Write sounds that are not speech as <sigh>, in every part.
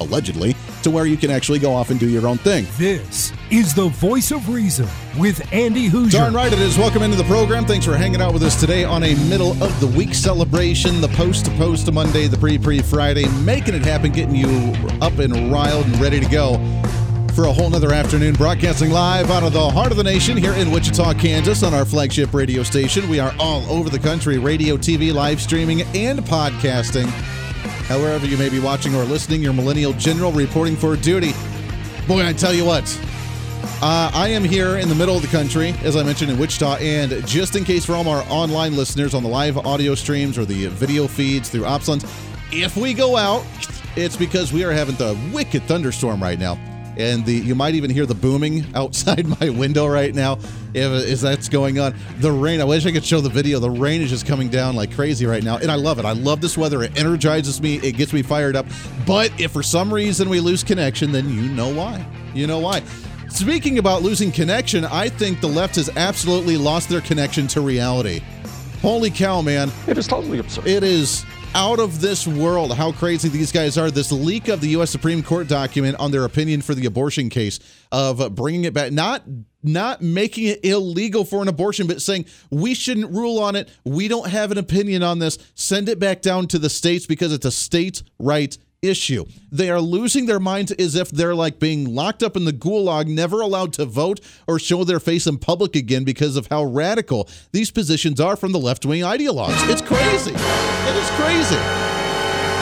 allegedly, to where you can actually go off and do your own thing. This is the voice of reason with Andy Hooser. Darn right it is. Welcome into the program. Thanks for hanging out with us today on a middle of the week celebration, the post to post to Monday, the pre pre Friday, making it happen, getting you up and riled and ready to go for a whole nother afternoon broadcasting live out of the heart of the nation here in Wichita, Kansas on our flagship radio station. We are all over the country, radio, TV, live streaming, and podcasting. However, you may be watching or listening, your millennial general reporting for duty. Boy, I tell you what, uh, I am here in the middle of the country, as I mentioned in Wichita, and just in case for all our online listeners on the live audio streams or the video feeds through OpsLens, if we go out, it's because we are having the wicked thunderstorm right now and the you might even hear the booming <laughs> outside my window right now. If, if that's going on. The rain i wish i could show the video. The rain is just coming down like crazy right now. And i love it. I love this weather. It energizes me. It gets me fired up. But if for some reason we lose connection then you know why. You know why. Speaking about losing connection i think the left has absolutely lost their connection to reality. Holy cow man. It is totally absurd. It is out of this world how crazy these guys are. This leak of the U.S. Supreme Court document on their opinion for the abortion case of bringing it back, not not making it illegal for an abortion, but saying we shouldn't rule on it. We don't have an opinion on this. Send it back down to the states because it's a state right issue. They are losing their minds as if they're like being locked up in the gulag, never allowed to vote or show their face in public again because of how radical these positions are from the left wing ideologues. It's crazy. It is crazy.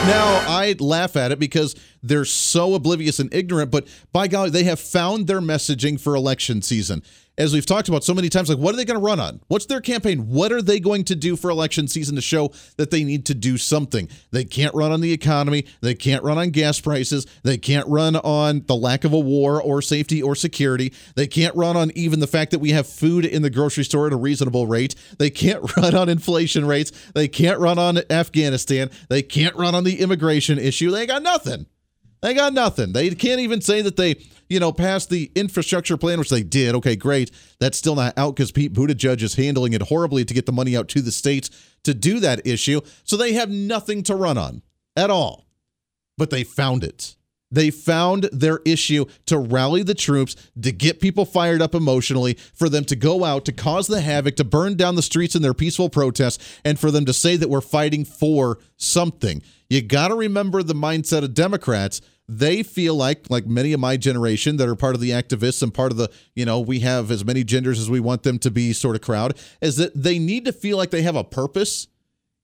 Now, I laugh at it because they're so oblivious and ignorant, but by golly, they have found their messaging for election season as we've talked about so many times, like what are they going to run on? What's their campaign? What are they going to do for election season to show that they need to do something? They can't run on the economy. They can't run on gas prices. They can't run on the lack of a war or safety or security. They can't run on even the fact that we have food in the grocery store at a reasonable rate. They can't <laughs> run on inflation rates. They can't run on Afghanistan. They can't run on the immigration issue. They got nothing. They got nothing. They can't even say that they, you know, passed the infrastructure plan, which they did. Okay, great. That's still not out because Pete Buttigieg is handling it horribly to get the money out to the states to do that issue. So they have nothing to run on at all. But they found it. They found their issue to rally the troops, to get people fired up emotionally, for them to go out, to cause the havoc, to burn down the streets in their peaceful protests, and for them to say that we're fighting for something. You got to remember the mindset of Democrats. They feel like, like many of my generation that are part of the activists and part of the, you know, we have as many genders as we want them to be sort of crowd, is that they need to feel like they have a purpose.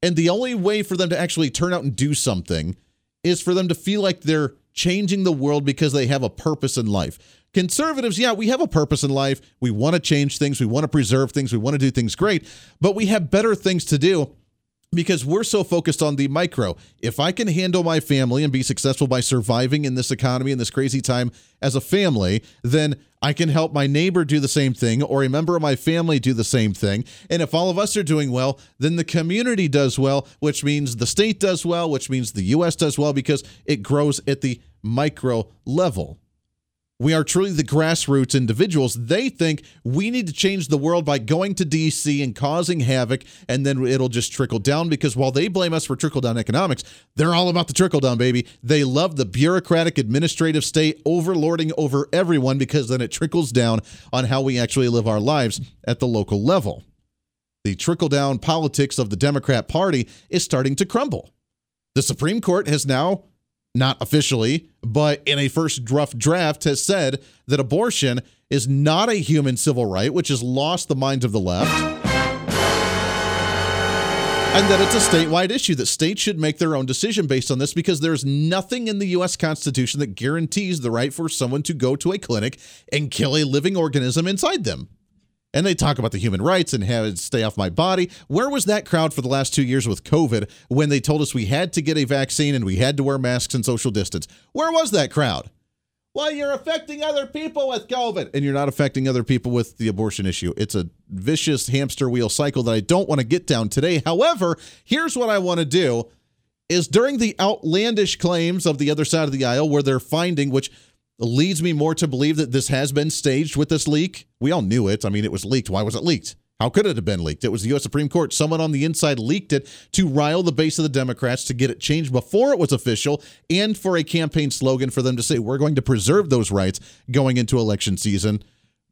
And the only way for them to actually turn out and do something is for them to feel like they're changing the world because they have a purpose in life. Conservatives, yeah, we have a purpose in life. We want to change things. We want to preserve things. We want to do things great, but we have better things to do because we're so focused on the micro. If I can handle my family and be successful by surviving in this economy in this crazy time as a family, then I can help my neighbor do the same thing or a member of my family do the same thing. And if all of us are doing well, then the community does well, which means the state does well, which means the US does well because it grows at the micro level we are truly the grassroots individuals. They think we need to change the world by going to DC and causing havoc, and then it'll just trickle down. Because while they blame us for trickle down economics, they're all about the trickle down, baby. They love the bureaucratic administrative state overlording over everyone because then it trickles down on how we actually live our lives at the local level. The trickle down politics of the Democrat Party is starting to crumble. The Supreme Court has now not officially, but in a first rough draft, has said that abortion is not a human civil right, which has lost the minds of the left. And that it's a statewide issue that states should make their own decision based on this because there's nothing in the U.S. Constitution that guarantees the right for someone to go to a clinic and kill a living organism inside them and they talk about the human rights and have it stay off my body. Where was that crowd for the last two years with COVID when they told us we had to get a vaccine and we had to wear masks and social distance? Where was that crowd? well, you're affecting other people with COVID. And you're not affecting other people with the abortion issue. It's a vicious hamster wheel cycle that I don't want to get down today. However, here's what I want to do is during the outlandish claims of the other side of the aisle where they're finding which leads me more to believe that this has been staged with this leak. We all knew it. I mean, it was leaked. Why was it leaked? How could it have been leaked? It was the U.S. Supreme Court. Someone on the inside leaked it to rile the base of the Democrats to get it changed before it was official and for a campaign slogan for them to say, we're going to preserve those rights going into election season.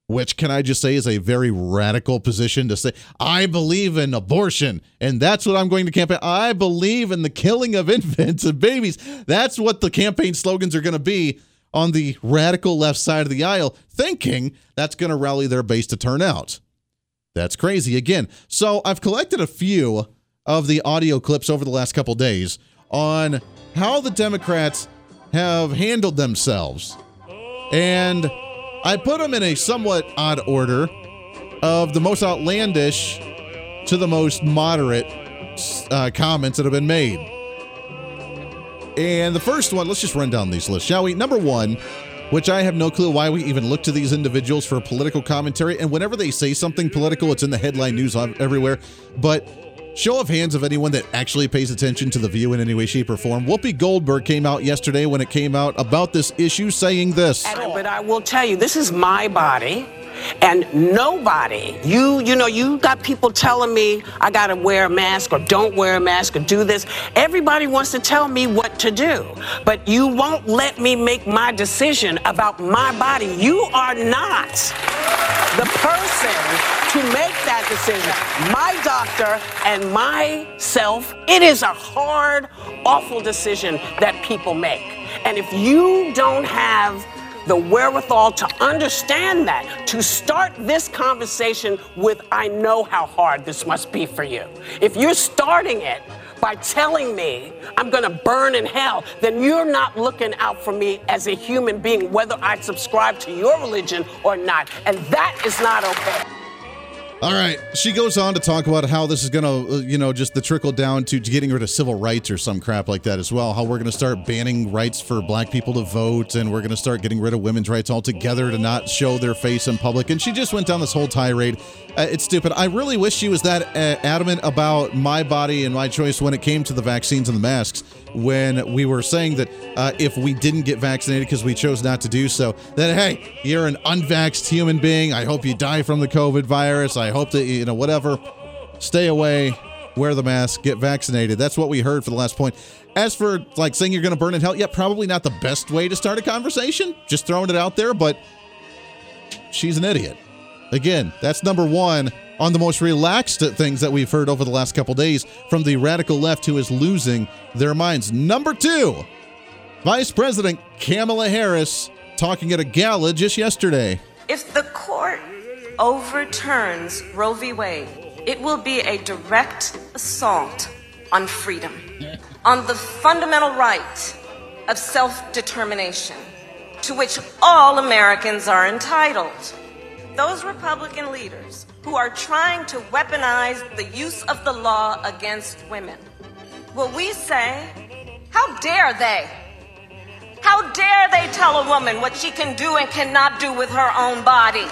Which, can I just say, is a very radical position to say, I believe in abortion, and that's what I'm going to campaign. I believe in the killing of <laughs> infants and babies. That's what the campaign slogans are going to be on the radical left side of the aisle, thinking that's going to rally their base to turn out. That's crazy again. So I've collected a few of the audio clips over the last couple days on how the Democrats have handled themselves. And I put them in a somewhat odd order of the most outlandish to the most moderate uh, comments that have been made. And the first one, let's just run down these lists, shall we? Number one, which I have no clue why we even look to these individuals for political commentary. And whenever they say something political, it's in the headline news everywhere. But show of hands of anyone that actually pays attention to The View in any way, shape, or form. Whoopi Goldberg came out yesterday when it came out about this issue saying this. But I will tell you, this is my body. And nobody, you, you know, you got people telling me I got to wear a mask or don't wear a mask or do this. Everybody wants to tell me what to do, but you won't let me make my decision about my body. You are not the person to make that decision. My doctor and myself, it is a hard, awful decision that people make. And if you don't have the wherewithal to understand that, to start this conversation with, I know how hard this must be for you. If you're starting it by telling me I'm going to burn in hell, then you're not looking out for me as a human being, whether I subscribe to your religion or not. And that is not okay. All right. She goes on to talk about how this is going to, uh, you know, just the trickle down to, getting rid of civil rights or some crap like that as well. How we're going to start banning rights for black people to vote and we're going to start getting rid of women's rights altogether to not show their face in public. And she just went down this whole tirade. Uh, it's stupid. I really wish she was that uh, adamant about my body and my choice when it came to the vaccines and the masks when we were saying that uh, if we didn't get vaccinated because we chose not to do so, that hey, you're an unvaxxed human being. I hope you die from the COVID virus. I hope that you know whatever. Stay away, wear the mask, get vaccinated. That's what we heard for the last point. As for like saying you're going to burn in hell, yeah, probably not the best way to start a conversation. Just throwing it out there, but she's an idiot. Again, that's number one on the most relaxed things that we've heard over the last couple days from the radical left who is losing their minds. Number two, Vice President Kamala Harris talking at a gala just yesterday. If the court overturns Roe v. Wade, it will be a direct assault on freedom, on the fundamental right of self determination to which all Americans are entitled. Those Republican leaders who are trying to weaponize the use of the law against women. Will we say, how dare they? How dare they tell a woman what she can do and cannot do with her own body?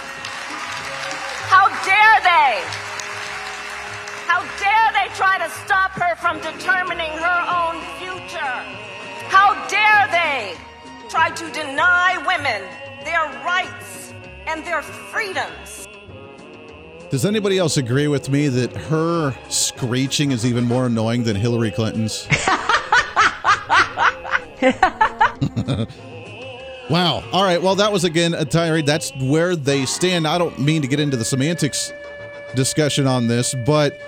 How dare they? How dare they try to stop her from determining her own future? How dare they try to deny women their rights and their freedoms? Does anybody else agree with me that her screeching is even more annoying than Hillary Clinton's? <laughs> wow. All right. Well, that was again uh, a tirade. That's where they stand. I don't mean to get into the semantics discussion on this, but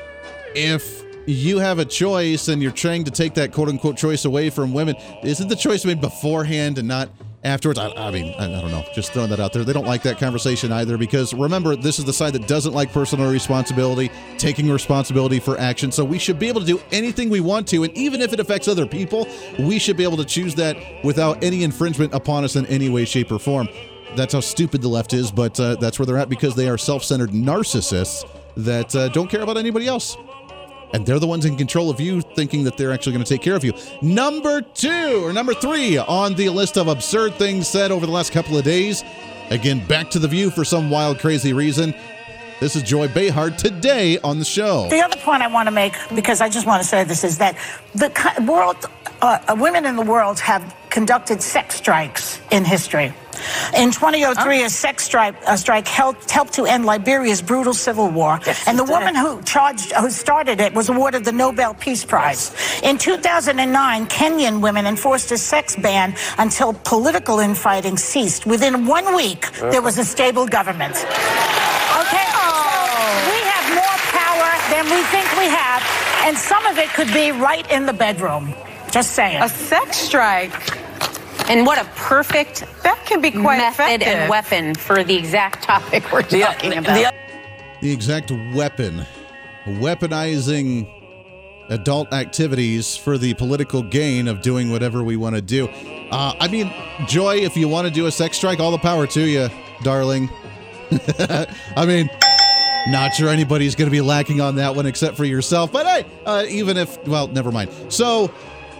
if you have a choice and you're trying to take that quote unquote choice away from women, isn't the choice made beforehand and not afterwards. I, I mean, I, I, don't know. Just throwing that out there. They don't like that conversation either because remember, this is the side that doesn't like personal responsibility, taking responsibility for action. So we should be able to do anything we want to. And even if it affects other people, we should be able to choose that without any infringement upon us in any way, shape, or form. That's how stupid the left is, but uh, that's where they're at because they are self centered narcissists that uh, don't care about anybody else. And they're the ones in control of you thinking that they're actually going to take care of you. Number two or number three on the list of absurd things said over the last couple of days. Again, back to the view for some wild, crazy reason. This is Joy Behar today on the show. The other point I want to make, because I just want to say this, is that the world, uh, women in the world have conducted sex strikes in history. In 2003, oh. a sex strike, a strike helped, helped to end Liberia's brutal civil war, yes, and the woman who charged, who started it, was awarded the Nobel Peace Prize. Yes. In 2009, Kenyan women enforced a sex ban until political infighting ceased. Within one week, there was a stable government. Okay, oh. we have more power than we think we have, and some of it could be right in the bedroom. Just saying. A sex strike. And what a perfect that can be quite method effective. and weapon for the exact topic we're the, talking about. The, the exact weapon, weaponizing adult activities for the political gain of doing whatever we want to do. Uh, I mean, Joy, if you want to do a sex strike, all the power to you, darling. <laughs> I mean, not sure anybody's going to be lacking on that one except for yourself. But hey, uh, even if, well, never mind. So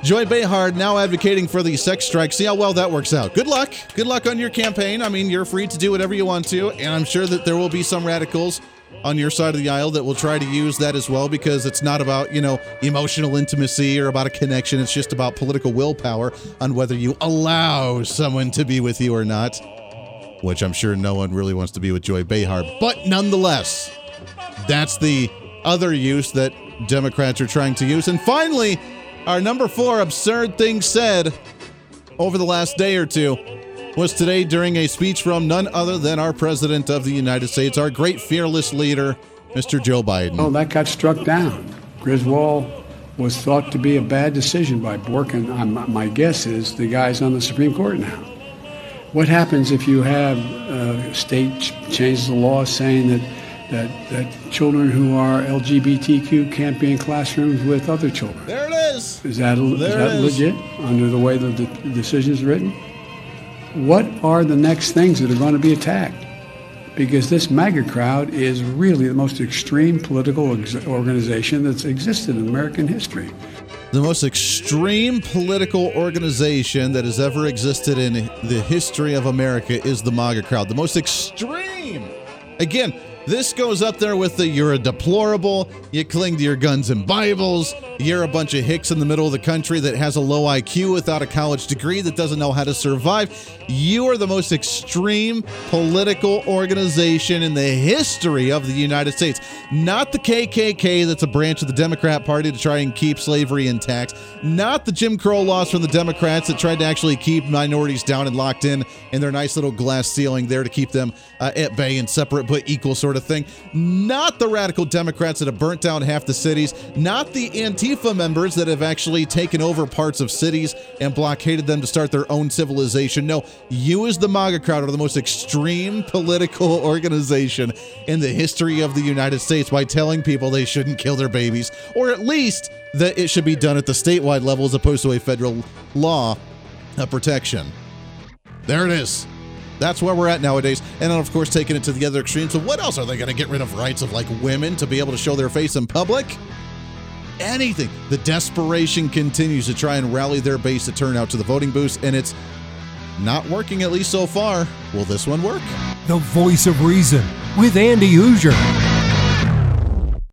Joy Behar now advocating for the sex strike. See how well that works out. Good luck. Good luck on your campaign. I mean, you're free to do whatever you want to, and I'm sure that there will be some radicals on your side of the aisle that will try to use that as well because it's not about, you know, emotional intimacy or about a connection. It's just about political willpower on whether you allow someone to be with you or not, which I'm sure no one really wants to be with Joy Behar. But nonetheless, that's the other use that Democrats are trying to use. And finally, our number four absurd thing said over the last day or two was today during a speech from none other than our President of the United States, our great fearless leader, Mr. Joe Biden. Oh, that got struck down. Griswold was thought to be a bad decision by Bork, and my guess is the guy's on the Supreme Court now. What happens if you have a uh, state changes the law saying that that, that children who are LGBTQ can't be in classrooms with other children. There it is. Is that, is that legit under the way the, the decision is written? What are the next things that are going to be attacked? Because this MAGA crowd is really the most extreme political ex- organization that's existed in American history. The most extreme political organization that has ever existed in the history of America is the MAGA crowd. The most extreme. Again, this goes up there with the you're a deplorable, you cling to your guns and Bibles, you're a bunch of hicks in the middle of the country that has a low IQ without a college degree that doesn't know how to survive. You are the most extreme political organization in the history of the United States. Not the KKK, that's a branch of the Democrat Party to try and keep slavery intact. Not the Jim Crow laws from the Democrats that tried to actually keep minorities down and locked in in their nice little glass ceiling there to keep them uh, at bay and separate but equal sort of thing. Not the radical Democrats that have burnt down half the cities. Not the Antifa members that have actually taken over parts of cities and blockaded them to start their own civilization. No, you, as the MAGA crowd, are the most extreme political <laughs> organization in the history of the United States by telling people they shouldn't kill their babies, or at least that it should be done at the statewide level as opposed to a federal law of protection. There it is. That's where we're at nowadays. And then, of course, taking it to the other extreme. So, what else are they going to get rid of rights of like women to be able to show their face in public? Anything. The desperation continues to try and rally their base to turn out to the voting booths, and it's not working, at least so far. Will this one work? The voice of reason with Andy Hooser.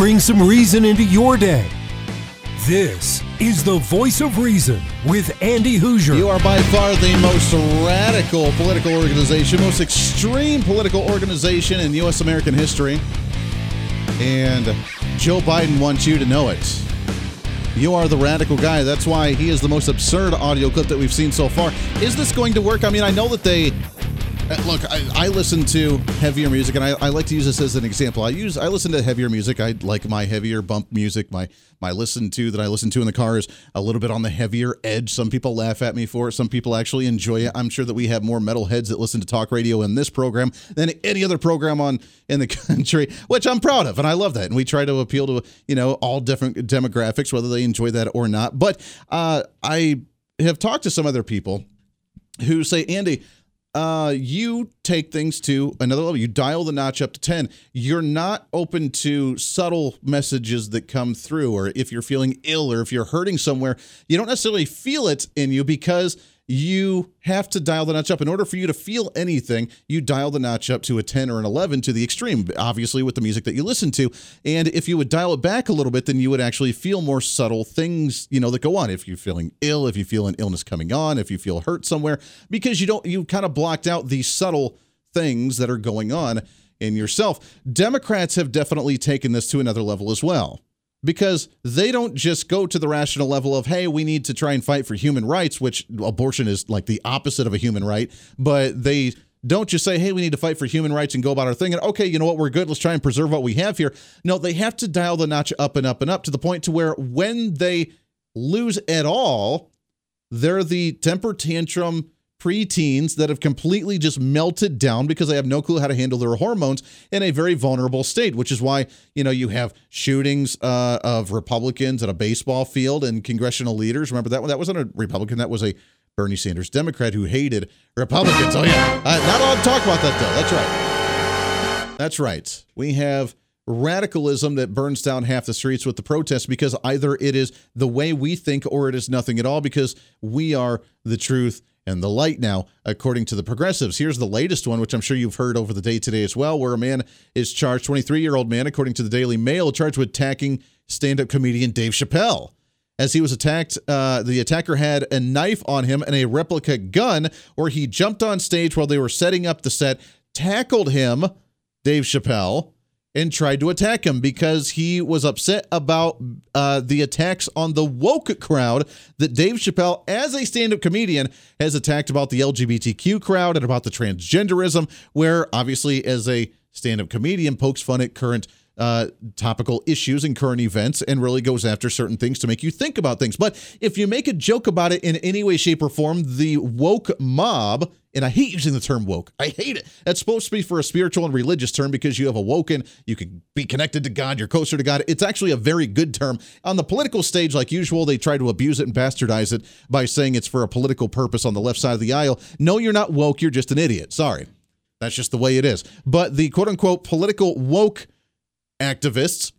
Bring some reason into your day. This is the voice of reason with Andy Hooser. You are by far the most radical political organization, most extreme political organization in U.S. American history. And Joe Biden wants you to know it. You are the radical guy. That's why he is the most absurd audio clip that we've seen so far. Is this going to work? I mean, I know that they look, I, I, listen to heavier music, and I, I, like to use this as an example. I use I listen to heavier music. I like my heavier bump music. My my listen to that I listen to in the car is a little bit on the heavier edge. Some people laugh at me for it. Some people actually enjoy it. I'm sure that we have more metal heads that listen to talk radio in this program than any other program on in the <laughs> country, which I'm proud of, and I love that. And we try to appeal to you know all different demographics, whether they enjoy that or not. But uh, I have talked to some other people who say, Andy uh, you take things to another level. You dial the notch up to 10. You're not open to subtle messages that come through, or if you're feeling ill or if you're hurting somewhere, you don't necessarily feel it in you because you have to dial the notch up. In order for you to feel anything, you dial the notch up to a 10 or an 11 to the extreme, obviously, with the music that you listen to. And if you would dial it back a little bit, then you would actually feel more subtle things, you know, that go on. If you're feeling ill, if you feel an illness coming on, if you feel hurt somewhere, because you don't, you kind of blocked out the subtle things that are going on in yourself. Democrats have definitely taken this to another level as well because they don't just go to the rational level of hey we need to try and fight for human rights which abortion is like the opposite of a human right but they don't just say hey we need to fight for human rights and go about our thing and okay you know what we're good let's try and preserve what we have here. No they have to dial the notch up and up and up to the point to where when they lose at all they're the temper tantrum preteens that have completely just melted down because they have no clue how to handle their hormones in a very vulnerable state, which is why, you know, you have shootings uh, of Republicans at a baseball field and congressional leaders. Remember that one? That wasn't a Republican, that was a Bernie Sanders Democrat who hated Republicans. Oh, yeah. Uh, not allowed to talk about that, though. That's right. That's right. We have radicalism that burns down half the streets with the protests because either it is the way we think or it is nothing at all because we are the truth and the light now, according to the progressives. Here's the latest one, which I'm sure you've heard over the day today as well, where a man is charged, 23 year old man, according to the Daily Mail, charged with attacking stand up comedian Dave Chappelle. As he was attacked, uh, the attacker had a knife on him and a replica gun, where he jumped on stage while they were setting up the set, tackled him, Dave Chappelle, and tried to attack him because he was upset about uh, the attacks on the woke crowd that Dave Chappelle, as a stand up comedian, has attacked about the LGBTQ crowd and about the transgenderism, where obviously, as a stand up comedian, pokes fun at current uh, topical issues and current events and really goes after certain things to make you think about things. But if you make a joke about it in any way, shape, or form, the woke mob, and I hate using the term woke, I hate it. That's supposed to be for a spiritual and religious term because you have awoken, you can be connected to God, you're closer to God. It's actually a very good term. On the political stage, like usual, they try to abuse it and bastardize it by saying it's for a political purpose on the left side of the aisle. No, you're not woke, you're just an idiot. Sorry. That's just the way it is. But the quote unquote political woke activists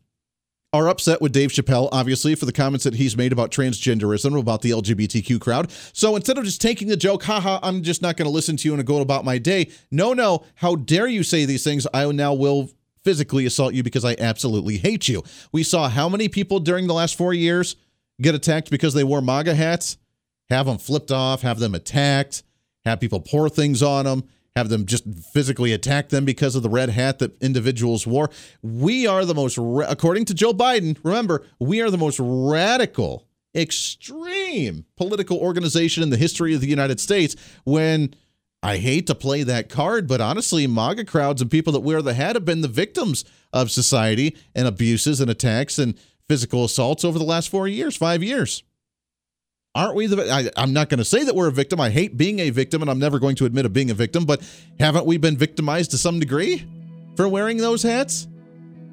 are upset with Dave Chappelle, obviously, for the comments that he's made about transgenderism, about the LGBTQ crowd. So instead of just taking the joke, haha, I'm just not going to listen to you and go about my day. No, no, how dare you say these things? I now will physically assault you because I absolutely hate you. We saw how many people during the last four years get attacked because they wore MAGA hats, have them flipped off, have them attacked, have people pour things on them, have them just physically attack them because of the red hat that individuals wore. We are the most, according to Joe Biden, remember, we are the most radical, extreme political organization in the history of the United States when. I hate to play that card, but honestly, MAGA crowds and people that wear the hat have been the victims of society and abuses and attacks and physical assaults over the last four years, five years. Aren't we the? I, am not going to say that we're a victim. I hate being a victim, and I'm never going to admit of being a victim. But haven't we been victimized to some degree for wearing those hats?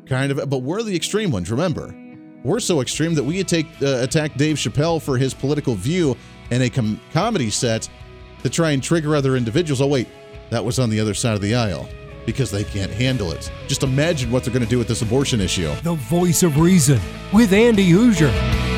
Kind of. But we're the extreme ones. Remember, we're so extreme that we take uh, attack Dave Chappelle for his political view in a com- comedy set to try and trigger other individuals. Oh wait, that was on the other side of the aisle because they can't handle it. Just imagine what they're going to do with this abortion issue. The voice of reason with Andy Hooser.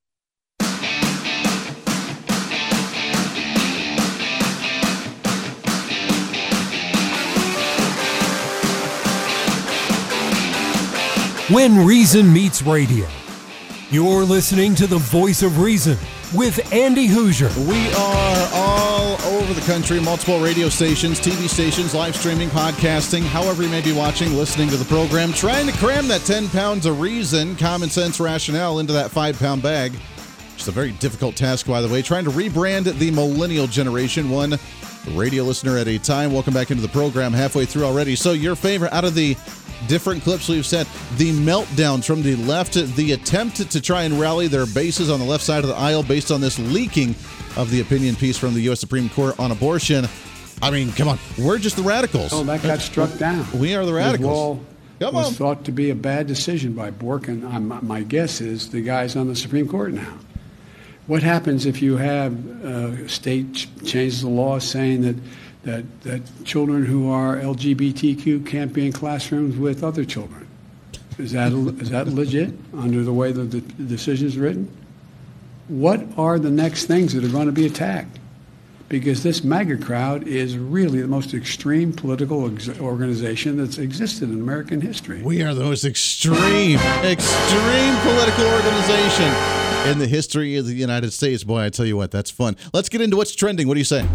When Reason Meets Radio. You're listening to the voice of reason with Andy Hooser. We are all over the country, multiple radio stations, TV stations, live streaming, podcasting, however you may be watching, listening to the program, trying to cram that 10 pounds of reason, common sense, rationale into that five pound bag. It's a very difficult task, by the way. Trying to rebrand the millennial generation, one radio listener at a time. Welcome back into the program halfway through already. So, your favorite out of the different clips we've set the meltdowns from the left, the attempt to try and rally their bases on the left side of the aisle based on this leaking of the opinion piece from the U.S. Supreme Court on abortion. I mean, come on, we're just the radicals. Oh, that got struck down. We are the radicals. Come was on. thought to be a bad decision by Bork, and I'm, my guess is the guy's on the Supreme Court now. What happens if you have a state ch- changes the law saying that, that, that children who are LGBTQ can't be in classrooms with other children? Is that, is that legit under the way that the decision is written? What are the next things that are going to be attacked? Because this MAGA crowd is really the most extreme political ex- organization that's existed in American history. We are the most extreme, extreme political organization in the history of the United States. Boy, I tell you what, that's fun. Let's get into what's trending. What do you say?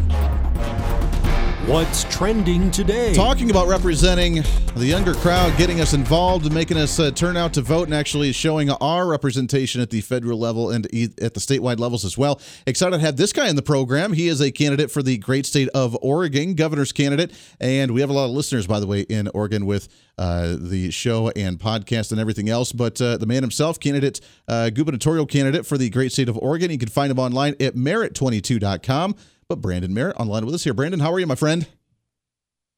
What's trending today? Talking about representing the younger crowd, getting us involved, making us uh, turn out to vote, and actually showing our representation at the federal level and at the statewide levels as well. Excited to have this guy in the program. He is a candidate for the great state of Oregon, governor's candidate, and we have a lot of listeners, by the way, in Oregon with uh, the show and podcast and everything else. But uh, the man himself, candidate, uh, gubernatorial candidate for the great state of Oregon, you can find him online at merit22.com. But Brandon Merritt online with us here. Brandon, how are you, my friend?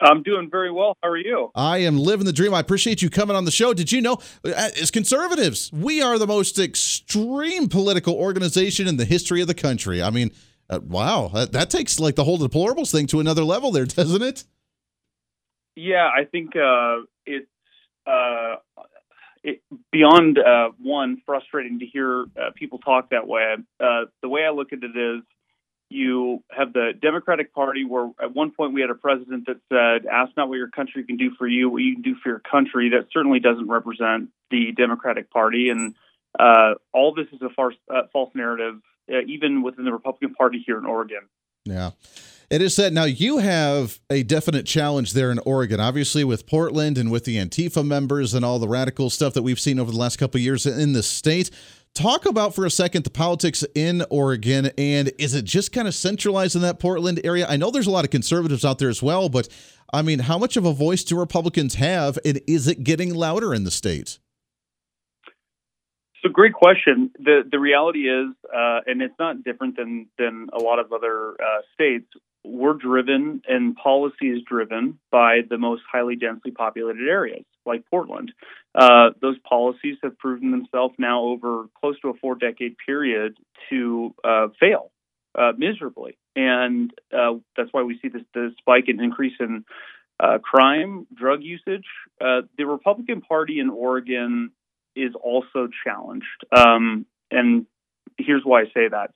I'm doing very well. How are you? I am living the dream. I appreciate you coming on the show. Did you know, uh, as conservatives, we are the most extreme political organization in the history of the country? I mean, uh, wow, that, that takes like the whole deplorables thing to another level there, <laughs> doesn't it? Yeah, I think uh, it's uh, it, beyond uh, one frustrating to hear uh, people talk that way. Uh, the way I look at it is, you have the Democratic Party, where at one point we had a president that said, "Ask not what your country can do for you, what you can do for your country." That certainly doesn't represent the Democratic Party, and uh, all this is a farce, uh, false narrative, uh, even within the Republican Party here in Oregon. Yeah. It is said now you have a definite challenge there in Oregon, obviously with Portland and with the Antifa members and all the radical stuff that we've seen over the last couple of years in the state. Talk about for a second the politics in Oregon, and is it just kind of centralized in that Portland area? I know there's a lot of conservatives out there as well, but I mean, how much of a voice do Republicans have, and is it getting louder in the state? So, great question. the The reality is, uh, and it's not different than than a lot of other uh, states. We're driven, and policy is driven by the most highly densely populated areas, like Portland. Uh, those policies have proven themselves now over close to a four decade period to uh, fail uh, miserably, and uh, that's why we see this the spike in increase in crime, drug usage. the Republican Party in Oregon is also challenged. Um, and here's why I say that.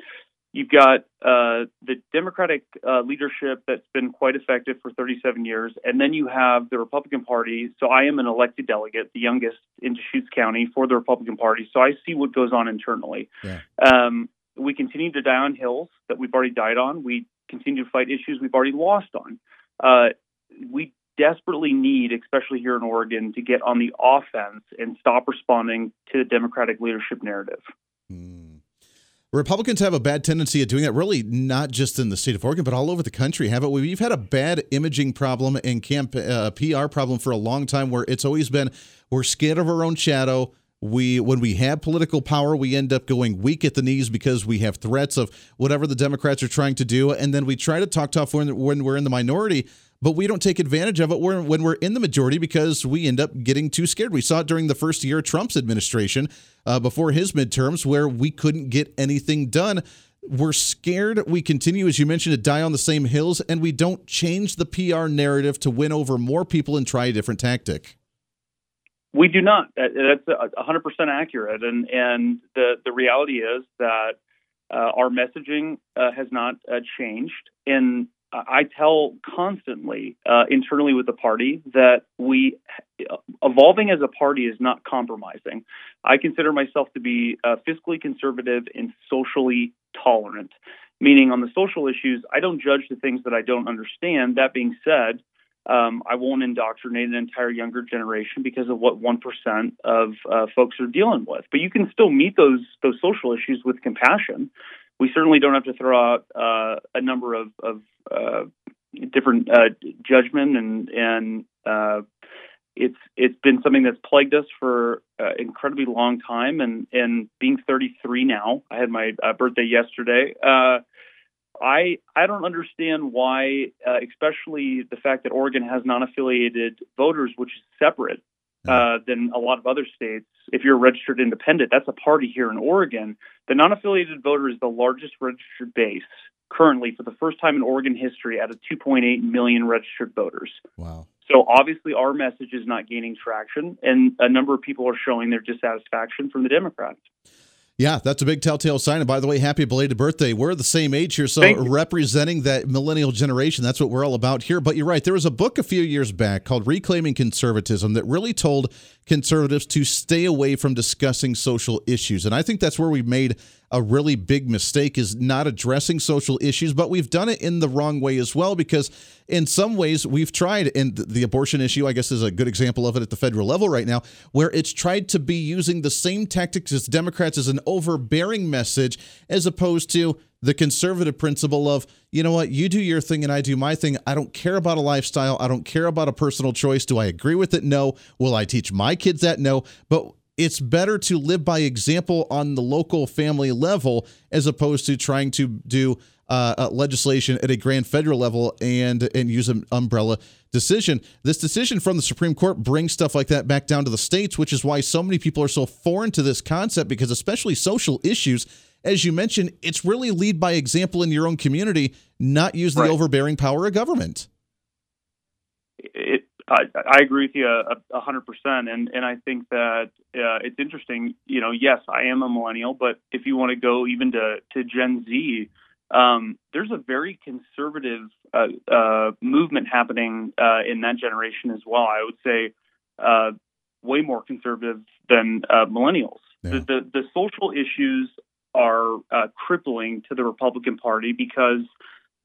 You've got uh, the Democratic uh, leadership that's been quite effective for 37 years, and then you have the Republican Party. So I am an elected delegate, the youngest in Deschutes County for the Republican Party. So I see what goes on internally. Yeah. Um, we continue to die on hills that we've already died on. We continue to fight issues we've already lost on. Uh, we desperately need, especially here in Oregon, to get on the offense and stop responding to the Democratic leadership narrative. Mm. Republicans have a bad tendency of doing that, really not just in the state of Oregon, but all over the country. Have it? We've had a bad imaging problem and camp uh, PR problem for a long time, where it's always been we're scared of our own shadow. We, when we have political power, we end up going weak at the knees because we have threats of whatever the Democrats are trying to do, and then we try to talk tough when, when we're in the minority but we don't take advantage of it when we're in the majority because we end up getting too scared. We saw it during the first year of Trump's administration uh, before his midterms where we couldn't get anything done. We're scared. We continue, as you mentioned, to die on the same hills, and we don't change the PR narrative to win over more people and try a different tactic. We do not. That's 100% accurate, and and the the reality is that uh, our messaging uh, has not uh, changed, and I tell constantly uh, internally with the party that we evolving as a party is not compromising. I consider myself to be uh, fiscally conservative and socially tolerant, meaning on the social issues, I don't judge the things that I don't understand. That being said, um, I won't indoctrinate an entire younger generation because of what one percent of uh, folks are dealing with. But you can still meet those those social issues with compassion we certainly don't have to throw out uh, a number of, of uh, different uh, judgment and and uh, it's it's been something that's plagued us for an incredibly long time. And and being 33 now I had my uh, birthday yesterday uh, I I don't understand why especially the fact that Oregon has non-affiliated voters which is separate uh, than a lot of other states. If you're a registered independent, that's a party here in Oregon. The non affiliated voter is the largest registered base currently for the first time in Oregon history out of 2.8 million registered voters. Wow. So obviously, our message is not gaining traction, and a number of people are showing their dissatisfaction from the Democrats. Yeah, that's a big telltale sign. And by the way, happy belated birthday. We're the same age here, so representing that millennial generation, that's what we're all about here. But you're right. There was a book a few years back called Reclaiming Conservatism that really told conservatives to stay away from discussing social issues. And I think that's where we made a really big mistake is not addressing social issues, but we've done it in the wrong way as well because in some ways we've tried and the abortion issue I guess is a good example of it at the federal level right now where it's tried to be using the same tactics as Democrats as an overbearing message as opposed to the conservative principle of, you know what, you do your thing and I do my thing. I don't care about a lifestyle. I don't care about a personal choice. Do I agree with it? No. Will I teach my kids that? No. But it's better to live by example on the local family level as opposed to trying to do uh, uh, legislation at a grand federal level and and use an umbrella decision. This decision from the Supreme Court brings stuff like that back down to the states, which is why so many people are so foreign to this concept because especially social issues as you mentioned, it's really lead by example in your own community, not use the right. overbearing power of government. It, I, I, agree with you a hundred percent, and and I think that uh, it's interesting. You know, yes, I am a millennial, but if you want to go even to to Gen Z, um, there's a very conservative uh, uh, movement happening uh, in that generation as well. I would say uh, way more conservative than uh, millennials. Yeah. The, the, the social issues are uh, crippling to the Republican Party because,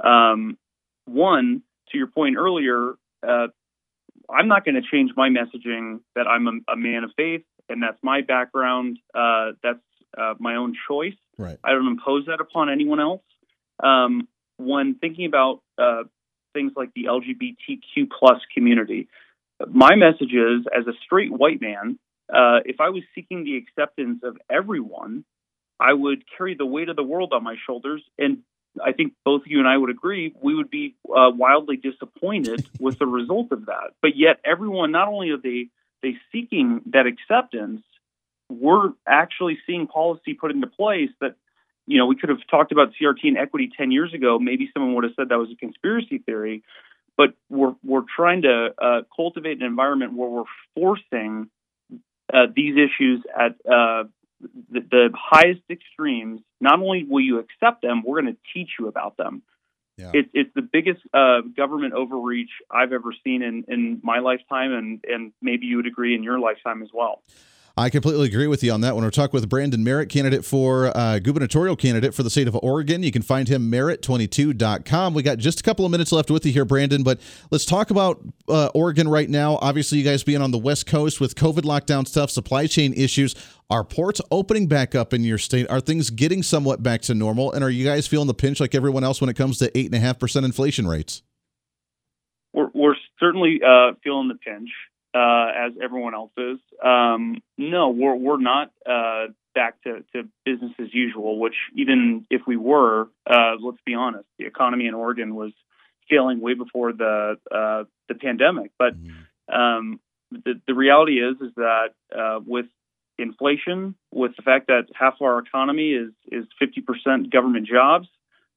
um, one, to your point earlier, uh, I'm not going to change my messaging that I'm a, a, man of faith and that's my background. Uh, that's uh, my own choice. Right. I don't impose that upon anyone else. Um, when thinking about uh, things like the LGBTQ plus community, my message is, as a straight white man, uh, if I was seeking the acceptance of everyone, I would carry the weight of the world on my shoulders. And I think both of you and I would agree we would be uh, wildly disappointed <laughs> with the result of that. But yet, everyone not only are they they seeking that acceptance, we're actually seeing policy put into place that you know we could have talked about CRT and equity ten years ago. Maybe someone would have said that was a conspiracy theory, but we're we're trying to uh, cultivate an environment where we're forcing uh, these issues at uh, the, the, highest extremes. Not only will you accept them, we're going to teach you about them. Yeah. It, it's the biggest uh, government overreach I've ever seen in, in my lifetime, and, and maybe you would agree in your lifetime as well. I completely agree with you on that one. We're talking with Brandon Merritt, candidate for uh, gubernatorial candidate for the state of Oregon. You can find him merritt22.com. We got just a couple of minutes left with you here, Brandon, but let's talk about uh, Oregon right now. Obviously, you guys being on the West Coast with COVID lockdown stuff, supply chain issues. Are ports opening back up in your state? Are things getting somewhat back to normal? And are you guys feeling the pinch like everyone else when it comes to 8.5% inflation rates? We're, we're certainly uh, feeling the pinch uh, as everyone else is. Um, no, we're we're not uh, back to, to business as usual. Which even if we were, uh, let's be honest, the economy in Oregon was failing way before the uh, the pandemic. But um, the the reality is is that uh, with inflation, with the fact that half of our economy is is 50% government jobs,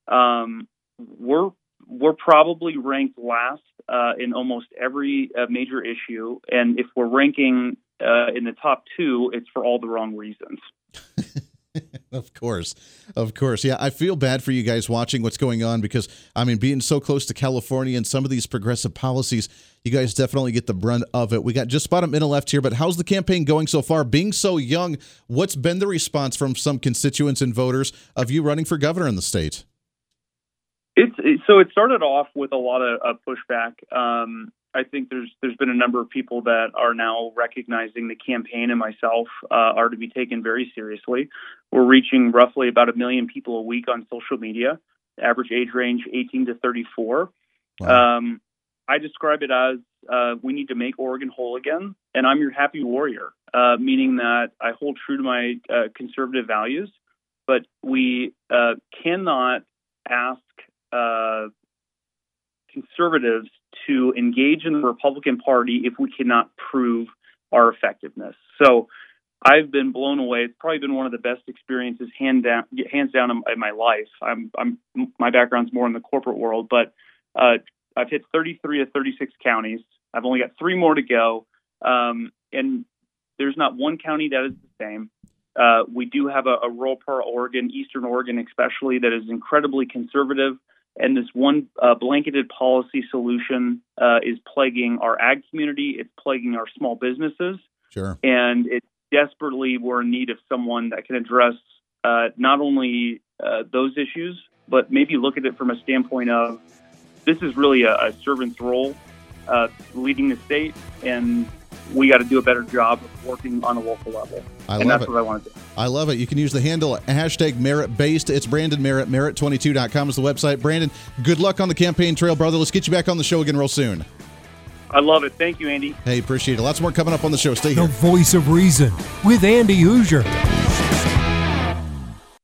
um, we're we're probably ranked last uh, in almost every uh, major issue, and if we're ranking uh, in the top two, it's for all the wrong reasons. <laughs> of course. Of course. Yeah, I feel bad for you guys watching what's going on because, I mean, being so close to California and some of these progressive policies, you guys definitely get the brunt of it. We got just about a minute left here, but how's the campaign going so far? Being so young, what's been the response from some constituents and voters of you running for governor in the state? It's it, so it started off with a lot of uh, pushback. Um, I think there's there's been a number of people that are now recognizing the campaign and myself uh, are to be taken very seriously. We're reaching roughly about a million people a week on social media. Average age range 18 to 34. Wow. Um, I describe it as uh, we need to make Oregon whole again, and I'm your happy warrior, uh, meaning that I hold true to my uh, conservative values, but we uh, cannot ask uh, conservatives to engage in the Republican Party if we cannot prove our effectiveness. So I've been blown away. It's probably been one of the best experiences, hand down, hands down, in, my life. I'm, I'm, my background's more in the corporate world, but uh, I've hit 33 of 36 counties. I've only got three more to go, um, and there's not one county that is the same. Uh, we do have a, a rural part of Oregon, Eastern Oregon especially, that is incredibly conservative. And this one uh, blanketed policy solution uh, is plaguing our ag community. It's plaguing our small businesses. Sure. And it desperately we're in need of someone that can address uh, not only uh, those issues, but maybe look at it from a standpoint of this is really a, a servant's role, uh, leading the state, and we got to do a better job of working on a local level. I and love that's it. what I want to do. I love it. You can use the handle hashtag merit based. It's Brandon Merritt. Merritt22.com is the website. Brandon, good luck on the campaign trail, brother. Let's get you back on the show again real soon. I love it. Thank you, Andy. Hey, appreciate it. Lots more coming up on the show. Stay here. The voice of reason with Andy Hooser.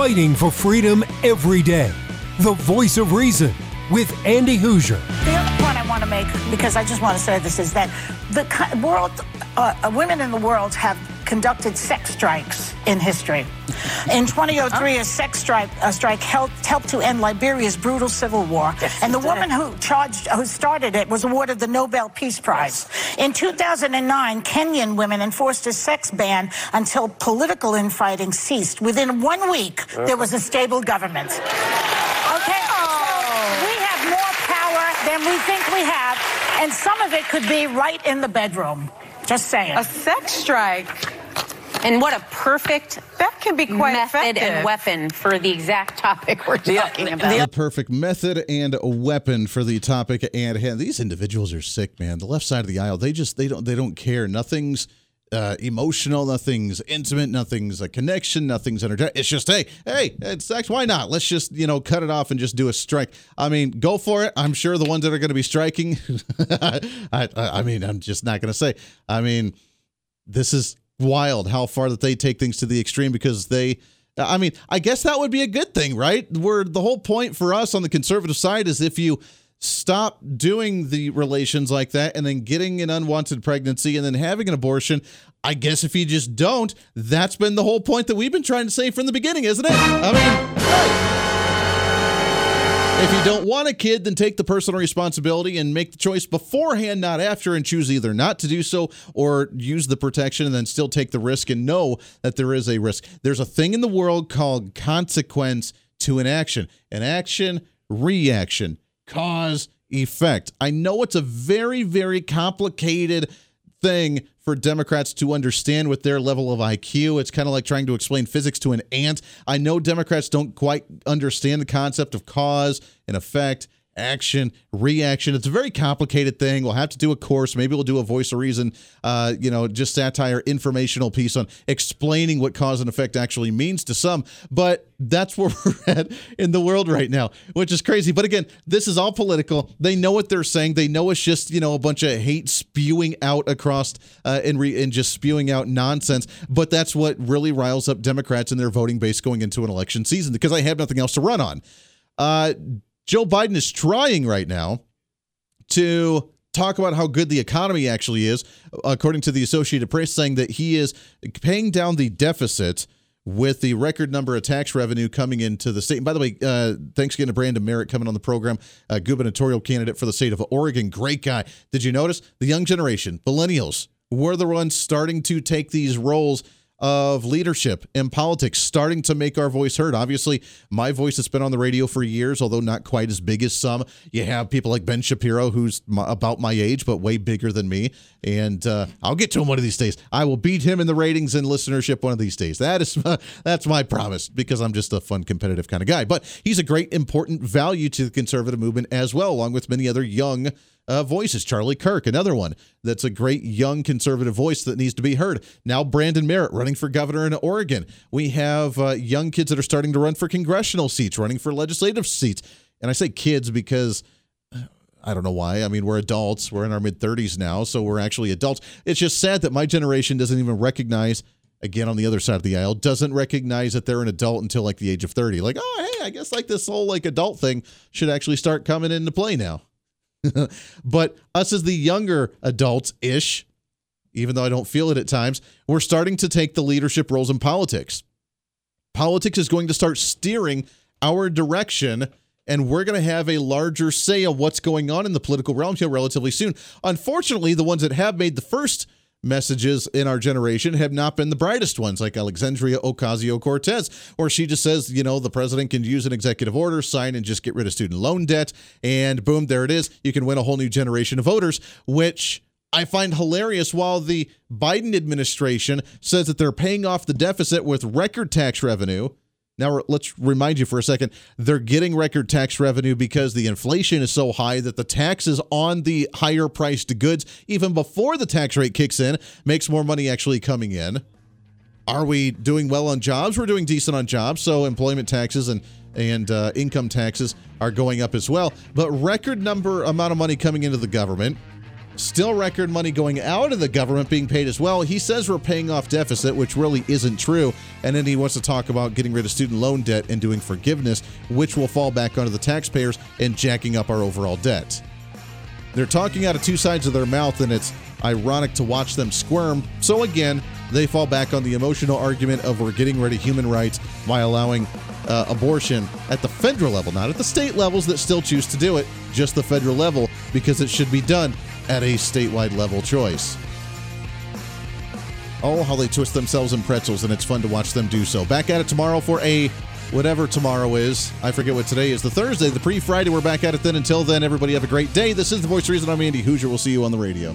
Fighting for freedom every day. The voice of reason with Andy Hooser. The other point I want to make, because I just want to say this, is that the world, uh, uh, women in the world have conducted sex strikes in history. In 2003, a sex strike, a strike helped, helped to end Liberia's brutal civil war, and the woman who charged, who started it, was awarded the Nobel Peace Prize. In 2009, Kenyan women enforced a sex ban until political infighting ceased. Within one week, there was a stable government. Okay, so oh. we have more power than we think we have, and some of it could be right in the bedroom. Just saying. A sex strike. And what a perfect that can be quite method effective. and weapon for the exact topic we're talking about. The perfect method and a weapon for the topic and hand. These individuals are sick, man. The left side of the aisle, they just they don't they don't care. Nothing's uh, emotional, nothing's intimate, nothing's a connection, nothing's energetic. It's just hey, hey, it's sex. Why not? Let's just you know cut it off and just do a strike. I mean, go for it. I'm sure the ones that are going to be striking. <laughs> I, I I mean, I'm just not going to say. I mean, this is wild how far that they take things to the extreme because they I mean, I guess that would be a good thing, right? Where the whole point for us on the conservative side is if you stop doing the relations like that and then getting an unwanted pregnancy and then having an abortion, I guess if you just don't, that's been the whole point that we've been trying to say from the beginning, isn't it? I mean. If you don't want a kid, then take the personal responsibility and make the choice beforehand, not after, and choose either not to do so or use the protection and then still take the risk and know that there is a risk. There's a thing in the world called consequence to an action, an action, reaction, cause, effect. I know it's a very, very complicated thing for Democrats to understand with their level of IQ. It's kind of like trying to explain physics to an ant. I know Democrats don't quite understand the concept of cause and effect. Action, reaction. It's a very complicated thing. We'll have to do a course. Maybe we'll do a voice of reason, uh, you know, just satire, informational piece on explaining what cause and effect actually means to some. But that's where <laughs> we're at in the world right now, which is crazy. But again, this is all political. They know what they're saying. They know it's just you know a bunch of hate spewing out across uh, and re- and just spewing out nonsense. But that's what really riles up Democrats in their voting base going into an election season because I have nothing else to run on. Uh, Joe Biden is trying right now to talk about how good the economy actually is, according to the Associated Press, saying that he is paying down the deficit with the record number of tax revenue coming into the state. And by the way, uh, thanks again to Brandon Merritt coming on the program, uh, gubernatorial candidate for the state of Oregon. Great guy. Did you notice the young generation, millennials, were the ones starting to take these roles of leadership in politics, starting to make our voice heard. Obviously, my voice has been on the radio for years, although not quite as big as some. You have people like Ben Shapiro, who's my, about my age, but way bigger than me. And uh, I'll get to him one of these days. I will beat him in the ratings and listenership one of these days. That is my, <laughs> that's my promise because I'm just a fun, competitive kind of guy. But he's a great, important value to the conservative movement as well, along with many other young uh, voices. Charlie Kirk, another one that's a great young conservative voice that needs to be heard. Now, Brandon Merritt running for governor in Oregon. We have uh, young kids that are starting to run for congressional seats, running for legislative seats. And I say kids because. I don't know why. I mean, we're adults. We're in our mid 30s now, so we're actually adults. It's just sad that my generation doesn't even recognize again on the other side of the aisle doesn't recognize that they're an adult until like the age of 30 like oh hey i guess like this whole like adult thing should actually start coming into play now <laughs> but us as the younger adults ish even though i don't feel it at times we're starting to take the leadership roles in politics. Politics is going to start steering our direction and we're going to have a larger say of what's going on in the political realm here relatively soon. Unfortunately the ones that have made the first messages in our generation have not been the brightest ones, like Alexandria Ocasio Cortez, where she just says, you know, the president can use an executive order, sign, and just get rid of student loan debt. And boom, there it is. You can win a whole new generation of voters, which I find hilarious while the Biden administration says that they're paying off the deficit with record tax revenue. Now, let's remind you for a second they're getting record tax revenue because the inflation is so high that the taxes on the higher priced goods, even before the tax rate kicks in, makes more money actually coming in. Are we doing well on jobs? We're doing decent on jobs. So employment taxes and and uh, income taxes are going up as well. But record number amount of money coming into the government. Still record money going out of the government being paid as well. He says we're paying off deficit, which really isn't true. And then he wants to talk about getting rid of student loan debt and doing forgiveness, which will fall back onto the taxpayers and jacking up our overall debt. They're talking out of two sides of their mouth, and it's ironic to watch them squirm. So again, they fall back on the emotional argument of we're getting rid of human rights by allowing uh, abortion at the federal level, not at the state levels that still choose to do it, just the federal level, because it should be done at a statewide level choice. Oh, how they twist themselves in pretzels, and it's fun to watch them do so. Back at it tomorrow for a whatever tomorrow is. I forget what today is. The Thursday, the pre Friday. We're back at it then. Until then, everybody have a great day. This is The Voice Reason. I'm Andy Hooser. We'll see you on the radio.